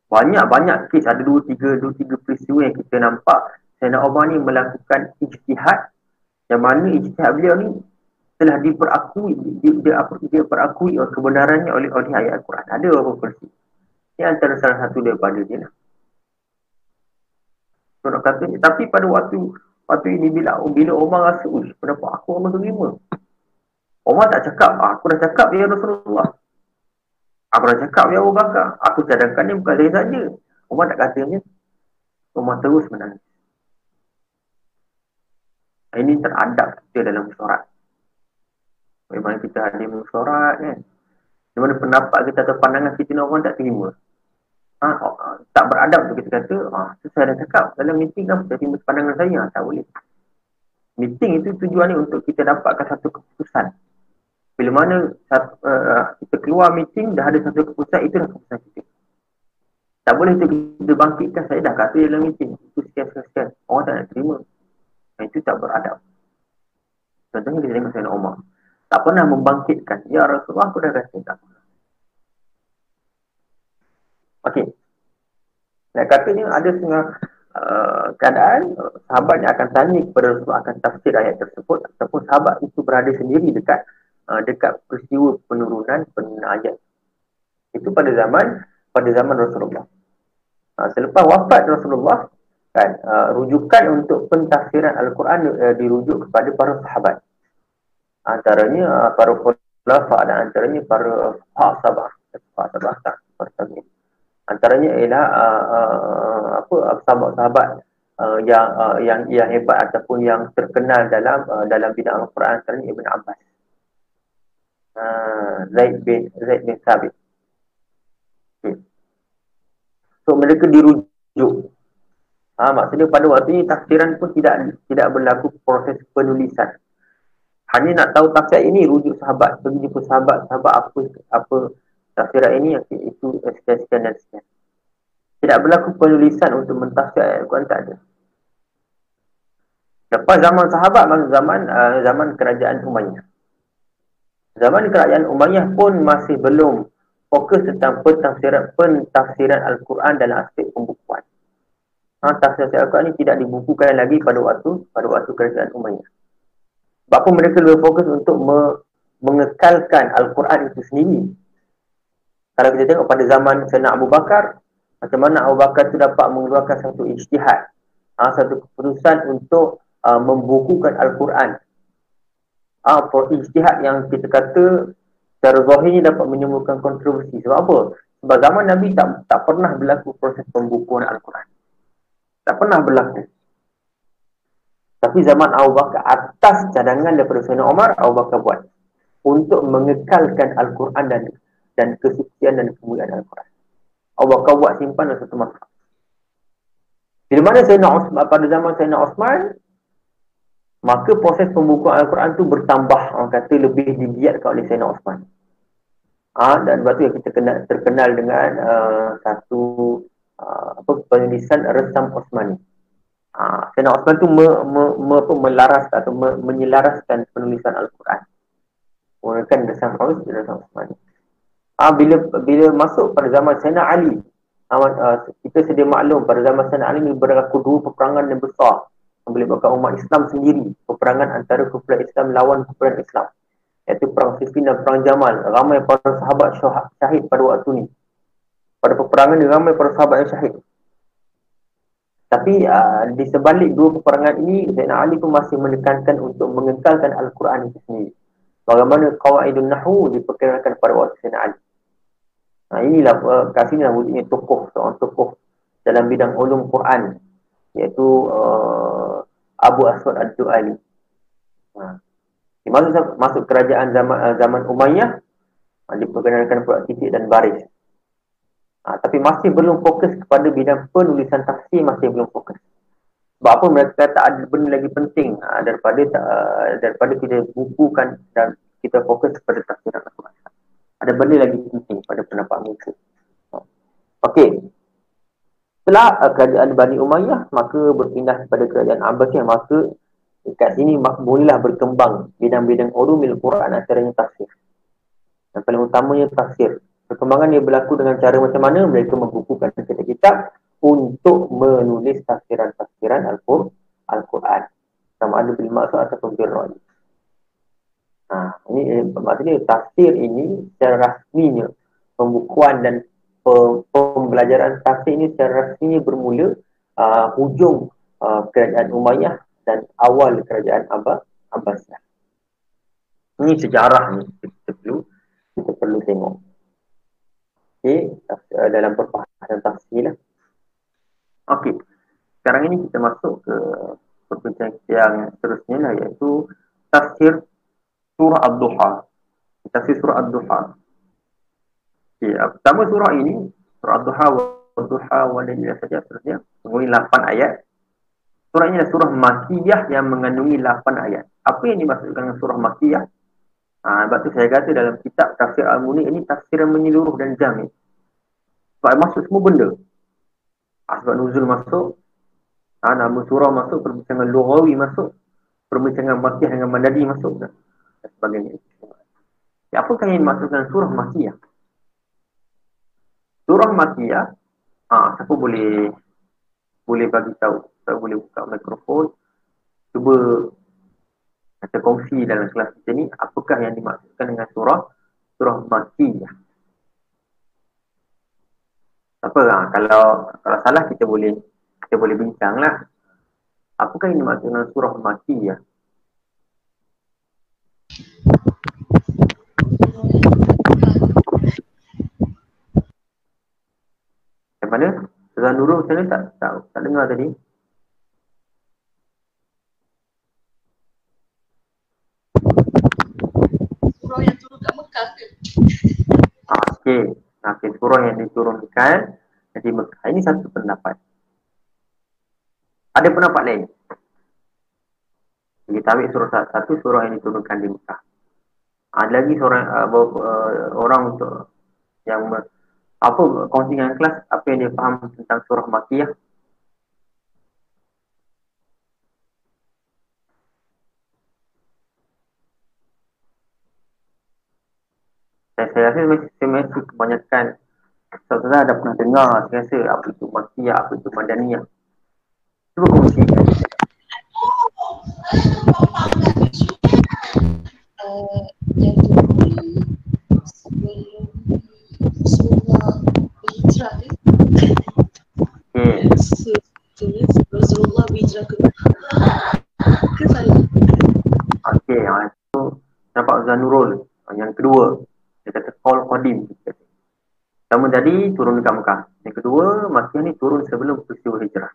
banyak-banyak kes ada dua tiga dua tiga peristiwa yang kita nampak Sayyidina Umar ni melakukan ijtihad yang mana ijtihad beliau ni telah diperakui dia, dia, dia perakui kebenarannya oleh oleh ayat Al-Quran ada beberapa peristiwa ini antara salah satu daripada dia lah nak kata, tapi pada waktu Lepas tu ini bila, bila Umar rasa, uish, pendapat aku Umar terima. Umar tak cakap, ah, aku dah cakap ya Rasulullah. Aku dah cakap ya Abu Bakar. Aku cadangkan ni bukan saya saja. Umar tak katanya. Umar terus menangis. Ini teradap kita dalam surat. Bagaimana kita ada surat kan. Di mana pendapat kita atau pandangan kita ni orang tak terima. Ha, tak beradab tu kita kata, ah, tu saya dah cakap dalam meeting kan, saya terima pandangan saya, tak boleh. Meeting itu tujuan ni untuk kita dapatkan satu keputusan. Bila mana satu, uh, kita keluar meeting, dah ada satu keputusan, itu dah keputusan kita. Tak boleh tu kita bangkitkan, saya dah kata dalam meeting. Itu sekian-sekian. Orang tak nak terima. Itu tak beradab. Contohnya kita tengok Sayyidina Umar. Tak pernah membangkitkan. Ya Rasulullah, aku dah kata tak pernah. Okey. Dan katanya ada setengah uh, keadaan uh, sahabat yang akan tanya kepada Rasulullah akan tafsir ayat tersebut ataupun sahabat itu berada sendiri dekat uh, dekat peristiwa penurunan ayat. Itu pada zaman pada zaman Rasulullah. Uh, selepas wafat Rasulullah kan uh, rujukan untuk pentafsiran al-Quran uh, dirujuk kepada para sahabat. Antaranya uh, para khulafa dan antaranya para sahabat, sahabat, para sahabat antaranya ialah uh, uh, apa sahabat-sahabat uh, yang uh, yang yang hebat ataupun yang terkenal dalam uh, dalam bidang Al-Quran antaranya Ibn Abbas. Uh, Zaid bin Zaid bin Sabit. Okay. So mereka dirujuk. Ha, maksudnya pada waktu ini tafsiran pun tidak tidak berlaku proses penulisan. Hanya nak tahu tafsir ini rujuk sahabat. Pergi jumpa sahabat, sahabat apa apa tafsiran ini itu sekian sekian dan sekian. Tidak berlaku penulisan untuk mentafsir ayat Al-Quran tak ada. Lepas zaman sahabat masa zaman uh, zaman kerajaan Umayyah. Zaman kerajaan Umayyah pun masih belum fokus tentang pentafsiran pentafsiran Al-Quran dalam aspek pembukuan. Ha, tafsir Al-Quran ini tidak dibukukan lagi pada waktu pada waktu kerajaan Umayyah. Sebab mereka lebih fokus untuk me- mengekalkan Al-Quran itu sendiri kalau kita tengok pada zaman Sayyidina Abu Bakar, macam mana Abu Bakar itu dapat mengeluarkan satu ijtihad, ha, satu keputusan untuk uh, membukukan Al-Quran. Ah, ha, ijtihad yang kita kata secara zahirnya dapat menyembuhkan kontroversi. Sebab apa? Sebab zaman Nabi tak tak pernah berlaku proses pembukuan Al-Quran. Tak pernah berlaku. Tapi zaman Abu Bakar atas cadangan daripada Sayyidina Umar, Abu Bakar buat untuk mengekalkan Al-Quran dan dan kesucian dan kemuliaan Al-Quran. Allah kau buat simpan dalam satu masa. Bila mana Sayyidina Osman, pada zaman Sayyidina Osman, maka proses pembukaan Al-Quran tu bertambah, orang kata lebih digiatkan oleh Sayyidina Osman. Ha, dan sebab tu yang kita kenal, terkenal dengan uh, satu uh, apa penulisan resam Osmani. Ha, Sayyidina Osman tu me, me, me, apa, melaraskan atau me, menyelaraskan penulisan Al-Quran. Menggunakan resam Osmani. Ah bila bila masuk pada zaman Sayyidina Ali, uh, kita sedia maklum pada zaman Sayyidina Ali ini berlaku dua peperangan yang besar yang boleh bukan umat Islam sendiri. Peperangan antara kumpulan Islam lawan kumpulan Islam. Iaitu perang Siffin dan perang Jamal. Ramai para sahabat syahid pada waktu ini. Pada peperangan ini ramai para sahabat yang syahid. Tapi uh, di sebalik dua peperangan ini, Sayyidina Ali pun masih menekankan untuk mengekalkan Al-Quran itu sendiri. Bagaimana Qawaidun Nahu diperkenalkan pada waktu Sayyidina Ali. Ha, inilah uh, kat sini lah wujudnya tokoh seorang tokoh dalam bidang ulum Quran iaitu uh, Abu Aswad Ad-Du'ali. Ha. Masuk, masuk kerajaan zaman uh, zaman Umayyah ha, diperkenalkan pula titik dan baris. Ha, tapi masih belum fokus kepada bidang penulisan tafsir masih belum fokus. Sebab apa mereka kata ada benda lagi penting ha, daripada uh, daripada kita bukukan dan kita fokus kepada tafsir Al-Quran ada benda lagi penting pada pendapat mereka. Okey. Setelah uh, kerajaan Bani Umayyah, maka berpindah kepada kerajaan Abbasiyah, maka dekat sini bolehlah berkembang bidang-bidang ulumil Quran antaranya tafsir. Yang paling utamanya tafsir. Perkembangan ia berlaku dengan cara macam mana mereka membukukan kitab-kitab untuk menulis tafsiran-tafsiran Al-Quran. Sama ada bil maksud ataupun ra'yi. Ha, ini eh, maksudnya tafsir ini secara rasminya pembukuan dan pembelajaran tafsir ini secara rasminya bermula uh, hujung uh, kerajaan Umayyah dan awal kerajaan Abbas Abbasiyah. Ini sejarah ni kita perlu kita perlu tengok. Okey, eh, dalam perbahasan tafsir lah. Okey. Sekarang ini kita masuk ke perbincangan yang seterusnya lah iaitu tafsir surah Ad-Duha. Tafsir surah Ad-Duha. Okey, pertama surah ini surah Ad-Duha wa Ad-Duha wa Laila saja seterusnya mengandungi 8 ayat. Surah ini adalah surah Makiyah yang mengandungi 8 ayat. Apa yang dimaksudkan dengan surah Makiyah? Ha, sebab tu saya kata dalam kitab tafsir Al-Muni ini tafsir yang menyeluruh dan jamin. Sebab masuk semua benda. Ha, sebab nuzul masuk, ha, nama surah masuk, perbincangan lughawi masuk, perbincangan makiyah dengan madani masuk dan sebagainya. Ya, apakah yang dimaksudkan surah makiyah? Surah makiyah, ha, siapa boleh boleh bagi tahu? Saya boleh buka mikrofon. Cuba kita kongsi dalam kelas kita ni apakah yang dimaksudkan dengan surah surah Makkiyah. Apa ha, kalau kalau salah kita boleh kita boleh bincanglah. Apakah yang dimaksudkan dengan surah Makkiyah? Yang mana? Surah Nurul macam mana tak, tak, tak dengar tadi? Okey. Okey, surah yang diturunkan di Mekah. Ini satu pendapat. Ada pendapat lain. Kita ambil surah satu surah yang diturunkan di Mekah. Ada lagi seorang uh, uh, orang untuk yang apa kongsi dengan kelas apa yang dia faham tentang surah Makiyah saya rasa saya mesti kebanyakan Saudara ada pernah dengar Saya rasa apa itu Makiyah, apa itu Madaniyah Cuba kongsi uh, Yang turun Sebelum Rasulullah Berhijrah ni Hmm. Rasulullah berhijrah ke Ke saya Okey, yang itu nampak Zanurul. Yang kedua, kata Qaul Qadim. Pertama tadi turun dekat Mekah. Yang kedua, Masih ni turun sebelum peristiwa hijrah.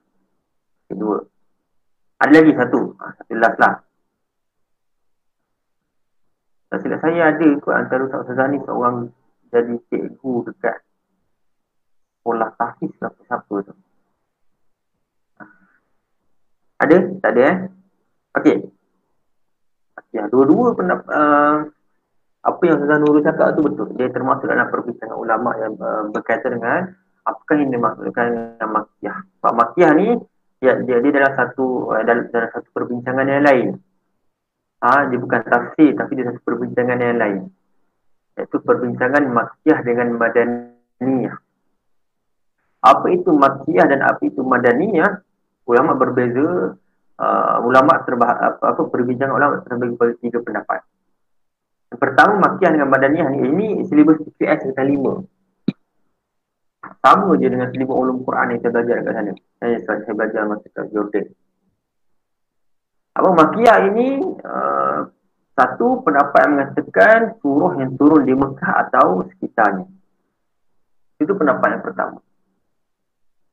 Kedua. Ada lagi satu. Ha, satu last lah. Tak silap saya ada kot antara Ustaz Ustaz ni seorang jadi cikgu dekat sekolah ke apa siapa tu. Ada? Tak ada eh? Okey. Ya, dua-dua pendapat uh, apa yang Ustaz Nurul cakap tu betul. Dia termasuk dalam perbincangan ulama yang uh, berkaitan dengan apakah yang dimaksudkan dengan makiyah. Sebab makiyah ni dia, dia, dia dalam satu uh, dalam, dalam satu perbincangan yang lain. Ha, dia bukan tafsir tapi dia satu perbincangan yang lain. Iaitu perbincangan makiyah dengan madaniyah. Apa itu makiyah dan apa itu madaniyah? Ulama berbeza. Uh, ulama terbahas apa, apa perbincangan ulama terbagi pada tiga pendapat. Yang pertama Makiyah dengan Madaniyah ni ini silibus PPS kita lima. Sama je dengan silibus ulum Quran yang saya belajar dekat sana. Saya, saya belajar masa kat Jordan. Apa Makiyah ini uh, satu pendapat yang mengatakan surah yang turun di Mekah atau sekitarnya. Itu pendapat yang pertama.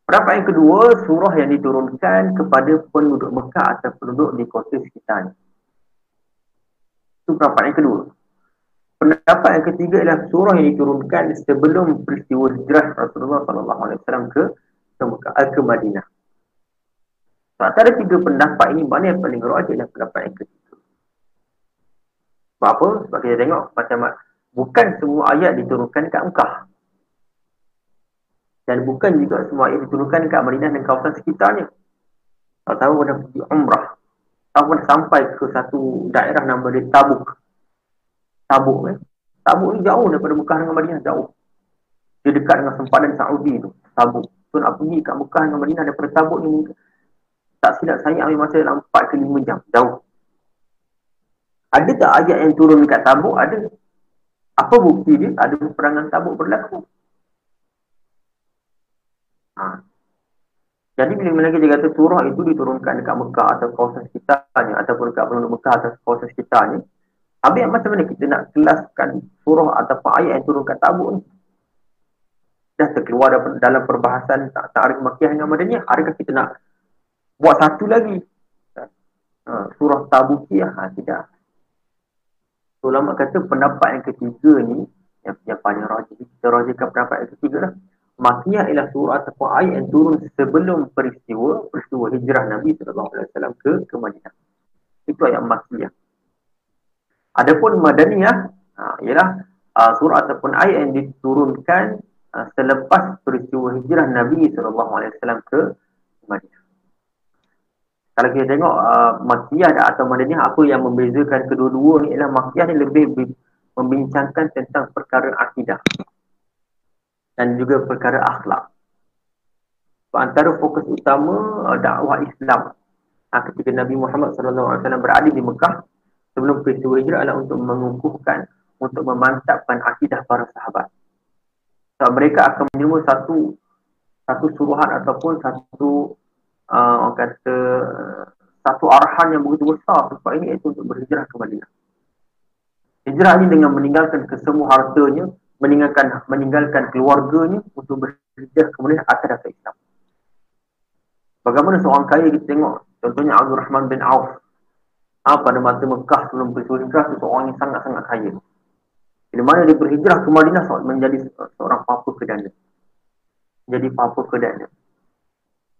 Pendapat yang kedua, surah yang diturunkan kepada penduduk Mekah atau penduduk di kota sekitarnya. Itu pendapat yang kedua. Pendapat yang ketiga adalah surah yang diturunkan sebelum peristiwa hijrah Rasulullah SAW ke ke, Mekah, eh, ke Madinah. So, antara tiga pendapat ini, mana yang paling rajin adalah pendapat yang ketiga. Sebab apa? Sebab kita tengok macam bukan semua ayat diturunkan kat Mekah. Dan bukan juga semua ayat diturunkan kat Madinah dan kawasan sekitarnya. Kalau tahu pernah pergi umrah. Tahu pernah sampai ke satu daerah nama dia Tabuk. Tabuk eh. Tabuk ni jauh daripada Mekah dengan Madinah jauh. Dia dekat dengan sempadan Saudi tu. Tabuk. So nak pergi kat Mekah dengan Madinah daripada Tabuk ni tak silap saya ambil masa dalam 4 ke 5 jam. Jauh. Ada tak ayat yang turun dekat Tabuk? Ada. Apa bukti dia? Ada peperangan Tabuk berlaku. Ha. Jadi bila mana kita kata surah itu diturunkan dekat Mekah atau kawasan sekitarnya ataupun dekat penduduk Mekah atau kawasan sekitarnya, habis macam mana kita nak kelaskan surah atau ayat yang turun kat tabuk ni? Dah terkeluar dalam perbahasan ta'arif Makkiyah dengan Madaniyah. Adakah kita nak buat satu lagi? Ha, surah Tabukiyah? Ha, tidak. Ulama kata pendapat yang ketiga ni yang, yang paling rajin kita rajinkan pendapat yang ketiga lah Makiyah ialah surah atau ayat yang turun sebelum peristiwa peristiwa hijrah Nabi SAW ke ke Madinah. Itu ayat Makiyah. Adapun Madaniyah ha, ialah uh, surah ataupun ayat yang diturunkan uh, selepas peristiwa hijrah Nabi SAW ke Madinah. Kalau kita tengok uh, Makiyah atau Madaniyah apa yang membezakan kedua-dua ni ialah Makiyah ni lebih membincangkan tentang perkara akidah dan juga perkara akhlak. Antara fokus utama uh, dakwah Islam uh, ketika Nabi Muhammad SAW berada di Mekah sebelum peristiwa hijrah adalah untuk mengukuhkan, untuk memantapkan akidah para sahabat. So, mereka akan menerima satu satu suruhan ataupun satu uh, orang kata satu arahan yang begitu besar sebab ini iaitu untuk berhijrah ke Madinah. Hijrah ini dengan meninggalkan kesemua hartanya, meninggalkan meninggalkan keluarganya untuk berhijrah kemudian atas dasar Islam. Bagaimana seorang kaya kita tengok, contohnya Abdul Rahman bin Auf. Ha, pada masa Mekah sebelum peristiwa hijrah, seorang yang sangat-sangat kaya. Di mana dia berhijrah ke Madinah menjadi seorang papa kedana. Jadi papa kedana.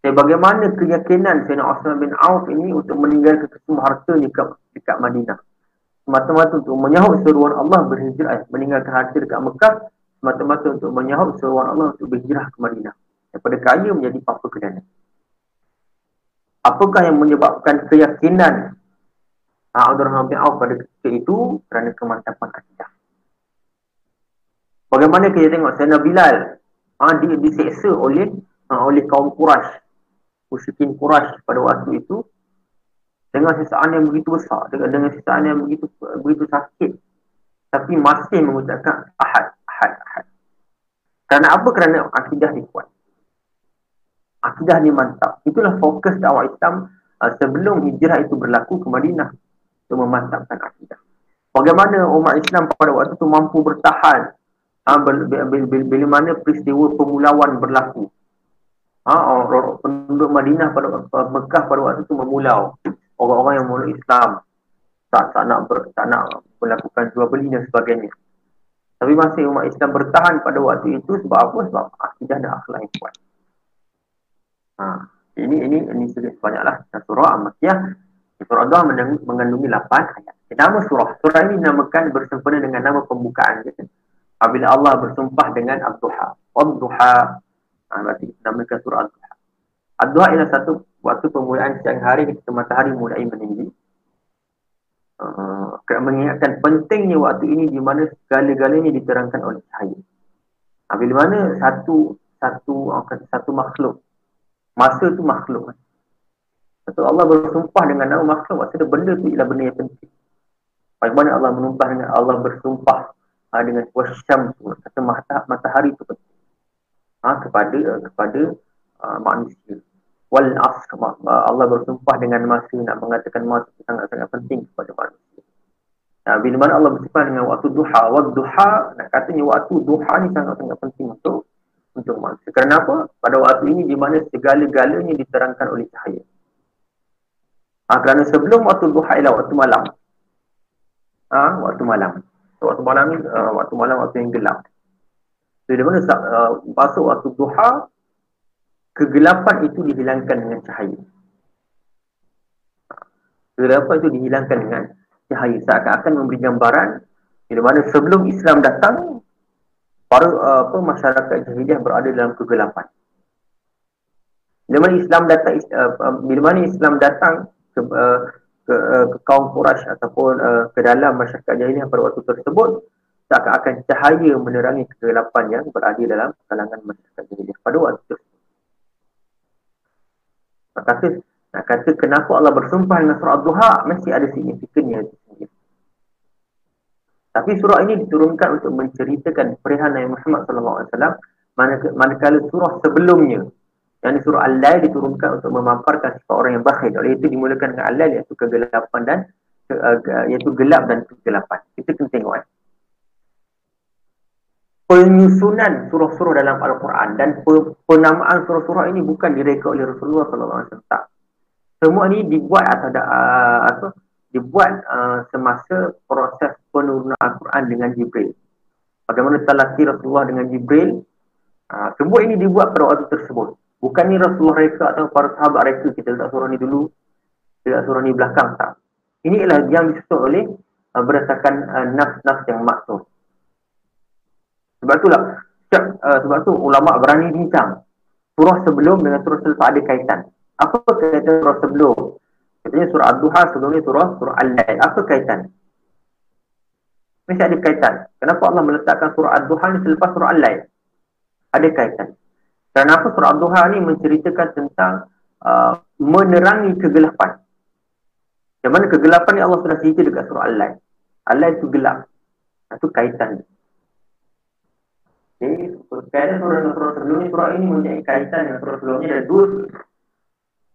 Dan bagaimana keyakinan Sayyidina Osman bin Auf ini untuk meninggalkan kesemua hartanya dekat, dekat Madinah semata-mata untuk menyahut seruan Allah berhijrah, meninggalkan harta dekat Mekah, semata-mata untuk menyahut seruan Allah untuk berhijrah ke Madinah. Daripada kaya menjadi papa kedana. Apakah yang menyebabkan keyakinan Abdul Rahman bin Auf pada ketika itu kerana kemantapan akidah. Bagaimana kita tengok Sayyidina Bilal? Ha, dia diseksa oleh ha, oleh kaum Quraisy, musyrikin Quraisy pada waktu itu. Dengan sisaan yang begitu besar dengan, dengan sisaan yang begitu begitu sakit. Tapi masih mengucapkan ahad ahad ahad. Kerana apa? Kerana akidah ni kuat. Akidah ni mantap. Itulah fokus dakwah Islam uh, sebelum hijrah itu berlaku ke Madinah untuk memantapkan akidah bagaimana umat Islam pada waktu itu mampu bertahan uh, bila mana peristiwa pemulauan berlaku Ha, penduduk Madinah pada Mekah pada waktu itu memulau orang-orang yang memeluk Islam tak tak nak ber, tak nak melakukan jual beli dan sebagainya. Tapi masih umat Islam bertahan pada waktu itu sebab apa? Sebab akidah dan akhlak yang kuat. Ha, ini ini ini sedikit banyaklah surah Al-Makiyah. Surah Al mengandungi 8 ayat. Nama surah. Surah ini dinamakan bersempena dengan nama pembukaan. Ya. Apabila Allah bersumpah dengan Abduha. Abduha. Ha, berarti namakan surah Abduha. Abduha ialah satu waktu pemulaan siang hari ketika matahari mulai meninggi uh, mengingatkan pentingnya waktu ini di mana segala-galanya diterangkan oleh cahaya uh, bila mana satu satu satu makhluk masa tu makhluk Satu Allah bersumpah dengan nama makhluk maksudnya benda tu ialah benda yang penting bagaimana Allah menumpah dengan Allah bersumpah uh, dengan wasyam kata matahari itu penting uh, kepada kepada uh, manusia wal asr Allah bersumpah dengan masa nak mengatakan masa itu sangat-sangat penting kepada manusia. Nah, bila mana Allah bersumpah dengan waktu duha, waktu duha nak katanya waktu duha ni sangat-sangat penting untuk untuk manusia. Kerana apa? Pada waktu ini di mana segala-galanya diterangkan oleh cahaya. Ha, kerana sebelum waktu duha ialah waktu malam. Ha, waktu malam. So, waktu malam ni uh, waktu malam waktu yang gelap. Jadi mana uh, masuk waktu duha kegelapan itu dihilangkan dengan cahaya. Kegelapan itu dihilangkan dengan cahaya. Seakan-akan memberi gambaran di mana sebelum Islam datang, para apa, masyarakat jahiliah berada dalam kegelapan. Bila mana Islam datang, bila mana Islam datang ke, uh, ke, uh, ke kaum Quraisy ataupun uh, ke dalam masyarakat jahiliah pada waktu tersebut, seakan-akan cahaya menerangi kegelapan yang berada dalam kalangan masyarakat jahiliah pada waktu tersebut. Kata, nak kata kenapa Allah bersumpah dengan surah Al-Duha mesti ada signifikannya Tapi surah ini diturunkan untuk menceritakan perihal Nabi Muhammad SAW manakala surah sebelumnya Yang surah Al-Lail diturunkan untuk memaparkan sifat orang yang bakhil. Oleh itu dimulakan dengan Al-Lail iaitu kegelapan dan uh, iaitu gelap dan kegelapan. Kita kena tengok eh. Penyusunan surah-surah dalam Al-Quran dan penamaan surah-surah ini bukan direka oleh Rasulullah SAW. Tak. Semua ini dibuat atau uh, apa? dibuat uh, semasa proses penurunan Al-Quran dengan Jibril. Bagaimana talaki Rasulullah dengan Jibril, uh, semua ini dibuat pada waktu tersebut. Bukan ni Rasulullah reka atau para sahabat reka, kita letak surah ni dulu, kita letak surah ni belakang, tak. Ini ialah yang disusun oleh uh, berdasarkan uh, nafs-nafs yang maksud. Sebab itulah, setiap, uh, sebab tu ulama berani bincang. Surah sebelum dengan surah selepas ada kaitan. Apa kaitan surah sebelum? Katanya surah Al-Duha sebelum ni surah surah Al-Lail. Apa kaitan? Mesti ada kaitan. Kenapa Allah meletakkan surah Al-Duha ni selepas surah Al-Lail? Ada kaitan. Kenapa surah Al-Duha ni menceritakan tentang uh, menerangi kegelapan. Yang mana kegelapan ni Allah sudah cerita dekat surah Al-Lail. Al-Lail tu gelap. Itu kaitan. Jadi, kaitan surah, sebelum ni, surah ini mempunyai kaitan dengan surah sebelumnya dan dua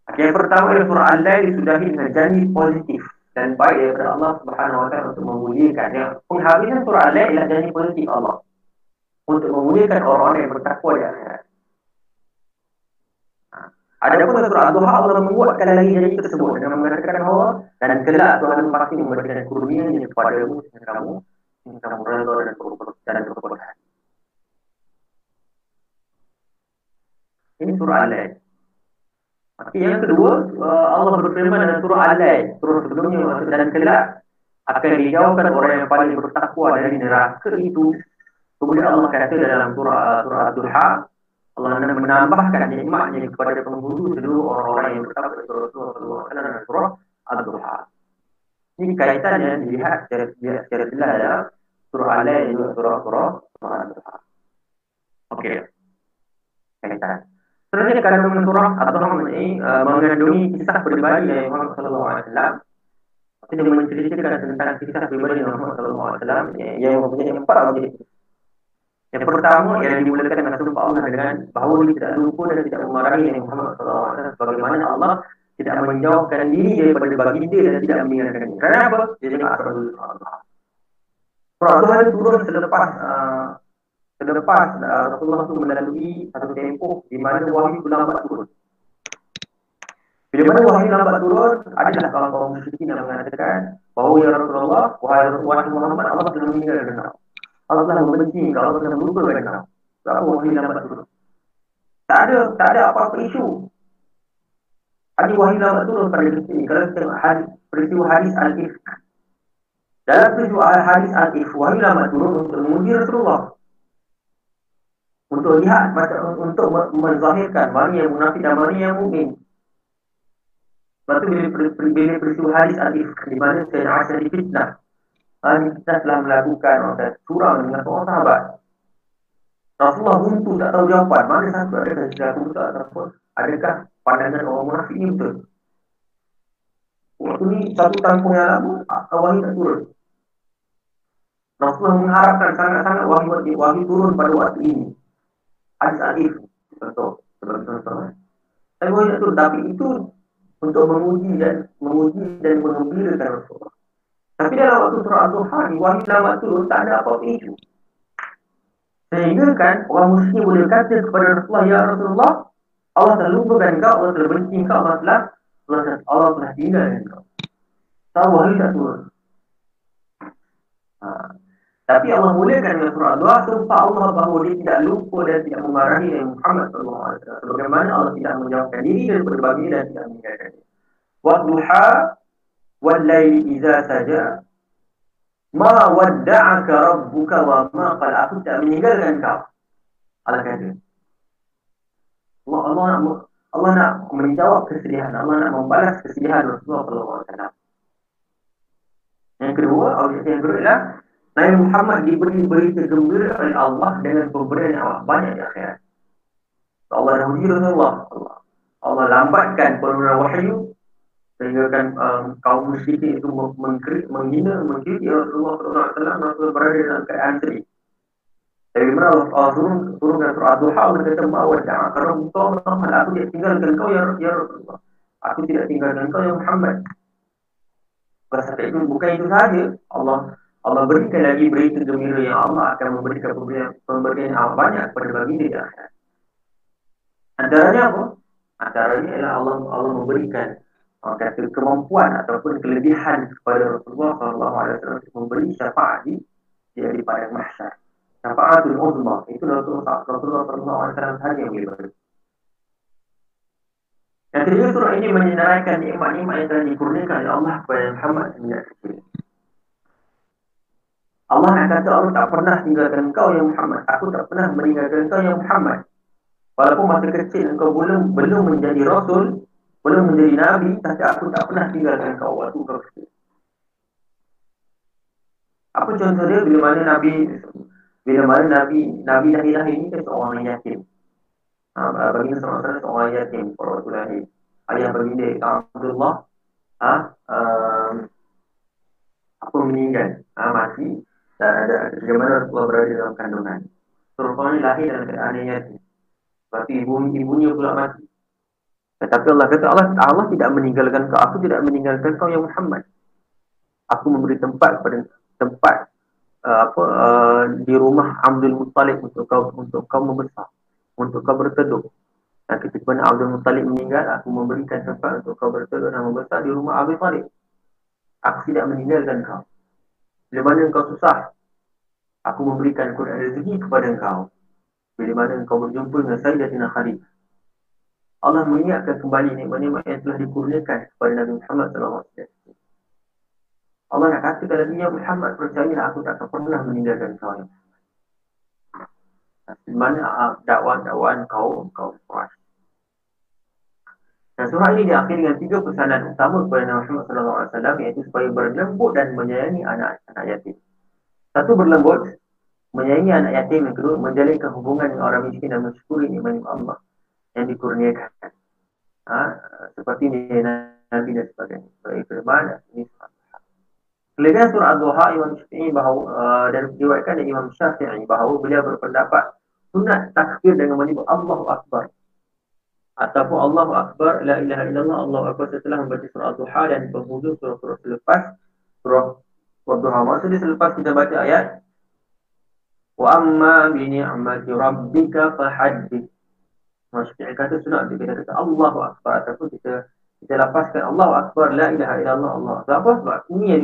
yang pertama adalah surah Al-Lail disudahi dengan janji positif dan baik daripada Allah Subhanahu Wa Taala untuk memuliakan. Yang penghabisan surah Al-Lail ialah janji positif Allah untuk memuliakan orang-orang yang bertakwa di akhirat. Ha. Ada pun surah Al-Duha Allah menguatkan lagi janji tersebut dengan mengatakan bahawa dan kelak Tuhan pasti memberikan kurnianya kepada kamu dan kamu yang kamu redha dan dan berkorban. Ini surah Al-Lail. Yang kedua, uh, Allah berfirman dalam surah Al-Lail, surah sebelumnya dan kelak akan dijauhkan orang yang paling bertakwa dari neraka itu. Kemudian Allah kata dalam surah surah Ad-Duha, Allah menambahkan nikmatnya kepada penghulu seluruh orang-orang yang bertakwa dari Rasulullah dalam surah Ad-Duha. Ini kaitannya dilihat secara secara jelas dalam surah Al-Lail dan surah surah surah Ad-Duha. Okey. Kaitan. Sebenarnya kandungan surah atau ini uh, mengandungi kisah pribadi dari Muhammad sallallahu alaihi wasallam. Dia menceritakan tentang kisah pribadi Muhammad sallallahu alaihi wasallam yang mempunyai empat objek. Yang pertama yang dimulakan dengan sumpah Allah dengan bahawa dia tidak lupa dan tidak memarahi Nabi Muhammad wasallam bagaimana Allah tidak menjauhkan diri daripada baginda dan tidak mengingatkan dia. Kenapa? Dia dengan Allah. Surah Tuhan turun selepas uh, selepas uh, Rasulullah itu melalui satu tempoh di mana wahyu lambat turun. Bila mana wahyu lambat turun, adalah kalau kaum musyrikin yang mengatakan bahawa ya Rasulullah, wahai wahai Muhammad, Allah telah meninggalkan engkau. Allah telah membenci engkau, Allah telah melupakan engkau. Sebab wahyu lambat turun. Tak ada, tak ada apa-apa isu. Hadis wahyu lambat turun pada detik ini. Kalau kita hadis, peristiwa hadis al-ifk. Dalam peristiwa hadis al-ifk, wahyu lambat turun untuk menguji Rasulullah untuk lihat macam untuk menzahirkan mana yang munafik dan mana yang mukmin. Lepas tu bila, bila peristiwa hadis Alif di mana saya nak di Hadis kita telah melakukan orang surah dengan seorang sahabat. Rasulullah buntu tak tahu jawapan. Mana satu adakah sudah buntu ataupun adakah pandangan orang munafik ini betul. Waktu ni satu tampung yang lama, wahyu tak turun. Rasulullah mengharapkan sangat-sangat wahyu, wahyu turun pada waktu ini contoh seperti contoh saya boleh itu tapi itu untuk menguji dan menguji dan mengembirakan Rasulullah tapi dalam waktu surah Al-Duha ni wahyu lama turun tak ada apa-apa itu sehingga kan orang muslim boleh kata kepada Rasulullah ya Rasulullah Allah telah lupakan kau Allah telah benci kau Allah telah Allah telah tinggalkan kau tahu wahyu tak turun ha. Tapi Allah mulakan dengan surah doa sumpah Allah bahawa dia tidak lupa dan tidak memarahi Nabi Muhammad SAW. Sebagaimana Allah tidak menjawabkan diri dan berbagi dan tidak meninggalkan dia. Wadduha wallayli iza saja ma wadda'aka rabbuka wa ma qala aku tidak meninggalkan kau. Allah kata. Allah, Allah nak Allah nak menjawab kesedihan. Allah nak membalas kesedihan Rasulullah SAW. Yang kedua, objek yang kedua adalah Nabi Muhammad diberi berita gembira oleh Allah dengan pemberian yang banyak di akhirat. Allah dah uji Rasulullah. Allah, Allah lambatkan penurunan wahyu sehingga kan um, kaum musyrik itu mengkritik, menghina, mengkritik Rasulullah SAW Rasulullah berada dalam keadaan sedih. Dari mana Allah, Allah turun, turunkan surah Ad-Duha, Allah kata, da'a, karena engkau Allah, aku tidak tinggalkan kau, ya, ya Rasulullah. Aku tidak tinggalkan kau, ya Muhammad. Pada itu, bukan itu saja. Allah Allah berikan lagi berita gembira yang Allah akan memberikan pemberian, pemberian yang banyak kepada baginda di akhirat. Antaranya apa? Antaranya ialah Allah Allah memberikan uh, kata kemampuan ataupun kelebihan kepada Rasulullah sallallahu alaihi wasallam untuk memberi syafaat di di padang mahsyar. Syafaatul uzma itu Rasulullah Rasulullah sallallahu alaihi wasallam sahaja yang boleh beri. Yang kedua surah ini menyenaraikan nikmat-nikmat yang telah dikurniakan oleh Allah kepada Muhammad sejak kecil. Allah nak kata Allah tak pernah tinggalkan kau yang Muhammad. Aku tak pernah meninggalkan kau yang Muhammad. Walaupun masa kecil engkau belum belum menjadi rasul, belum menjadi nabi, tapi aku tak pernah tinggalkan kau waktu kau kecil. Apa contoh dia bila mana nabi bila mana nabi nabi lahir lahir ini kan seorang yatim. Ha, bagi seorang seorang yatim pada waktu lahir. Ayah baginda Abdullah ha, um, apa meninggal, ha, mati dan ada bagaimana Rasulullah berada dalam kandungan. Rasulullah lahir dalam keadaan yang yatim. Berarti ibu, ibunya pula mati. Tetapi Allah kata Allah Allah tidak meninggalkan kau. Aku tidak meninggalkan kau yang Muhammad. Aku memberi tempat kepada tempat uh, apa uh, di rumah Abdul Muttalib untuk kau untuk kau membesar, untuk kau berteduh. Dan ketika mana Abdul Muttalib meninggal, aku memberikan tempat untuk kau berteduh dan membesar di rumah Abi Talib. Aku tidak meninggalkan kau. Bila mana kau susah, aku memberikan Quran rezeki kepada kau bila mana engkau berjumpa dengan Sayyidatina Khalifah. Allah mengingatkan kembali nikmat-nikmat yang telah dikurniakan kepada Nabi Muhammad SAW. Allah nak kata kepada dia Muhammad percayalah aku tak akan pernah meninggalkan kau Di mana ah, dakwaan-dakwaan kau, kau puas. Dan surah ini diakhiri dengan tiga pesanan utama kepada Nabi Muhammad SAW iaitu supaya berlembut dan menyayangi anak-anak yatim. Satu berlembut, menyayangi anak yatim yang kedua menjalinkan hubungan dengan orang miskin dan mensyukuri nikmat Allah yang dikurniakan. Ha, seperti ini Nabi dan sebagainya. Surah Al-Firman ini Kelebihan surah Al-Duha Imam Syafi'i bahawa uh, dan diriwayatkan dari Imam Syafi'i bahawa beliau berpendapat sunat takbir dengan menyebut Allahu Akbar ataupun Allahu Akbar la ilaha illallah Allahu Akbar setelah membaca surah Al-Duha dan penghujung surah-surah selepas surah Al-Duha. Maksudnya selepas kita baca ayat Wa amma bi ni'mati rabbika fahaddith. Maksudnya kata sunat kita kata Allahu akbar ataupun kita kita lapaskan Allahu akbar la ilaha illallah Allah. Sebab apa? Sebab ini yang